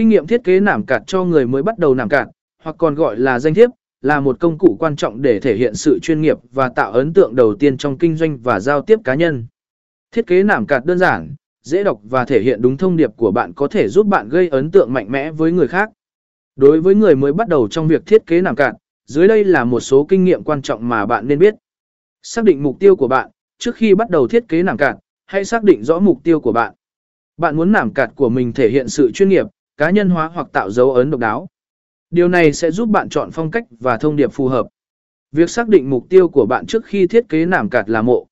Kinh nghiệm thiết kế nảm cạt cho người mới bắt đầu nảm cạt, hoặc còn gọi là danh thiếp, là một công cụ quan trọng để thể hiện sự chuyên nghiệp và tạo ấn tượng đầu tiên trong kinh doanh và giao tiếp cá nhân. Thiết kế nảm cạt đơn giản, dễ đọc và thể hiện đúng thông điệp của bạn có thể giúp bạn gây ấn tượng mạnh mẽ với người khác. Đối với người mới bắt đầu trong việc thiết kế nảm cạt, dưới đây là một số kinh nghiệm quan trọng mà bạn nên biết. Xác định mục tiêu của bạn, trước khi bắt đầu thiết kế nảm cạt, hãy xác định rõ mục tiêu của bạn. Bạn muốn nảm cạt của mình thể hiện sự chuyên nghiệp, cá nhân hóa hoặc tạo dấu ấn độc đáo. Điều này sẽ giúp bạn chọn phong cách và thông điệp phù hợp. Việc xác định mục tiêu của bạn trước khi thiết kế nảm cạt là mộ.